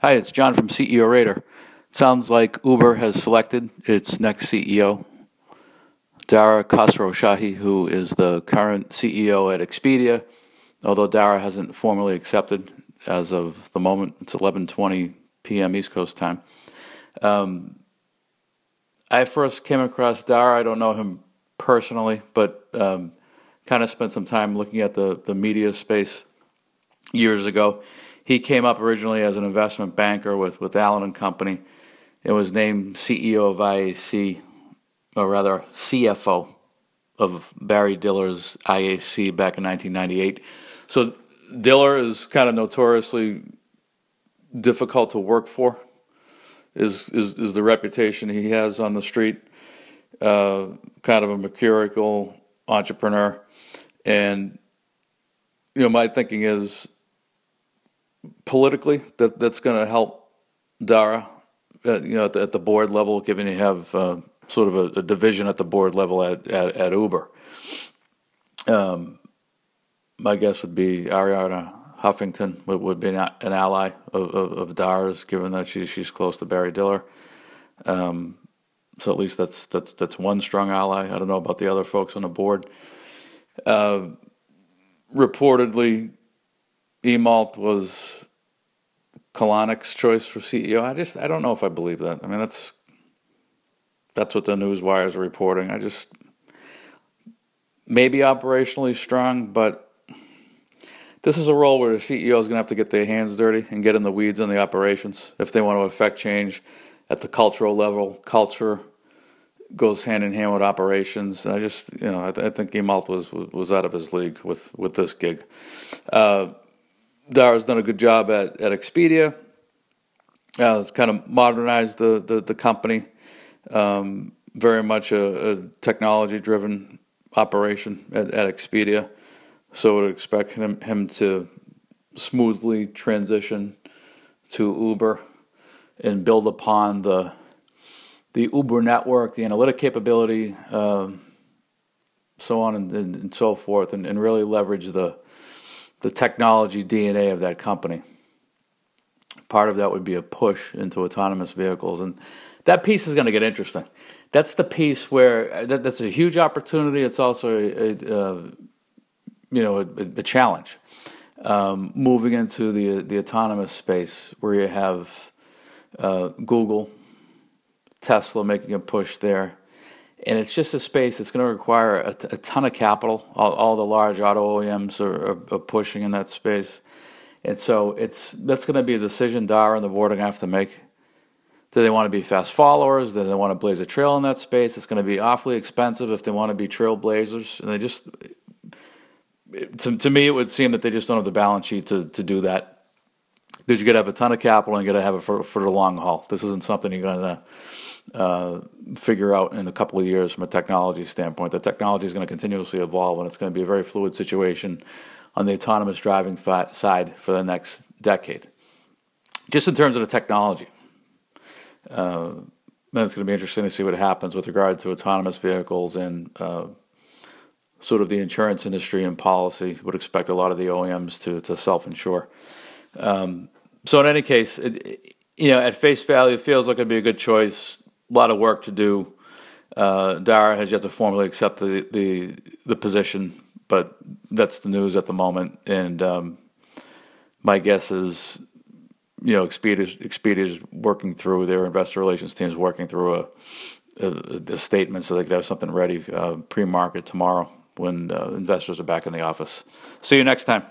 Hi, it's John from CEO Radar. Sounds like Uber has selected its next CEO, Dara Khosrowshahi, who is the current CEO at Expedia. Although Dara hasn't formally accepted as of the moment, it's 11:20 p.m. East Coast time. Um, I first came across Dara. I don't know him personally, but um, kind of spent some time looking at the the media space years ago he came up originally as an investment banker with, with Allen and Company and was named CEO of IAC, or rather CFO of Barry Diller's IAC back in 1998. So Diller is kind of notoriously difficult to work for. Is is, is the reputation he has on the street? Uh, kind of a mercurial entrepreneur, and you know my thinking is politically that that's going to help Dara, uh, you know, at the, at the, board level, given you have uh, sort of a, a, division at the board level at at, at Uber. Um, my guess would be Arianna Huffington would, would be an, an ally of, of, of, Dara's, given that she, she's close to Barry Diller. Um, so at least that's that's that's one strong ally. I don't know about the other folks on the board. Uh, reportedly, Immelt was Kalanick's choice for CEO. I just I don't know if I believe that. I mean that's that's what the news wires are reporting. I just maybe operationally strong, but this is a role where the CEO is going to have to get their hands dirty and get in the weeds on the operations if they want to affect change at the cultural level. Culture goes hand in hand with operations. I just, you know, I, th- I think Immelt was, was out of his league with with this gig. Uh, Dara's done a good job at, at Expedia. Uh, it's kind of modernized the, the, the company. Um, very much a, a technology driven operation at, at Expedia. So I would expect him, him to smoothly transition to Uber and build upon the the Uber network, the analytic capability, uh, so on and, and, and so forth, and, and really leverage the the technology DNA of that company. Part of that would be a push into autonomous vehicles, and that piece is going to get interesting. That's the piece where that, that's a huge opportunity. It's also a, a you know a, a challenge. Um, moving into the the autonomous space, where you have uh, Google, Tesla making a push there, and it's just a space that's going to require a, a ton of capital. All, all, the large auto OEMs are, are, are, pushing in that space, and so it's that's going to be a decision Dara and the board are going to have to make. Do they want to be fast followers? Do they want to blaze a trail in that space? It's going to be awfully expensive if they want to be trailblazers, and they just to, to me it would seem that they just don't have the balance sheet to, to do that because you got to have a ton of capital and you got to have it for, for the long haul. This isn't something you're going to uh, figure out in a couple of years from a technology standpoint. The technology is going to continuously evolve, and it's going to be a very fluid situation on the autonomous driving fi- side for the next decade. Just in terms of the technology, uh, then it's going to be interesting to see what happens with regard to autonomous vehicles and uh, sort of the insurance industry and policy. Would expect a lot of the OEMs to to self insure. Um, so in any case, it, you know, at face value, it feels like it'd be a good choice a lot of work to do. Uh, Dara has yet to formally accept the, the, the position, but that's the news at the moment. And um, my guess is, you know, Expedia is working through their investor relations team is working through a, a, a, statement so they could have something ready uh, pre-market tomorrow when uh, investors are back in the office. See you next time.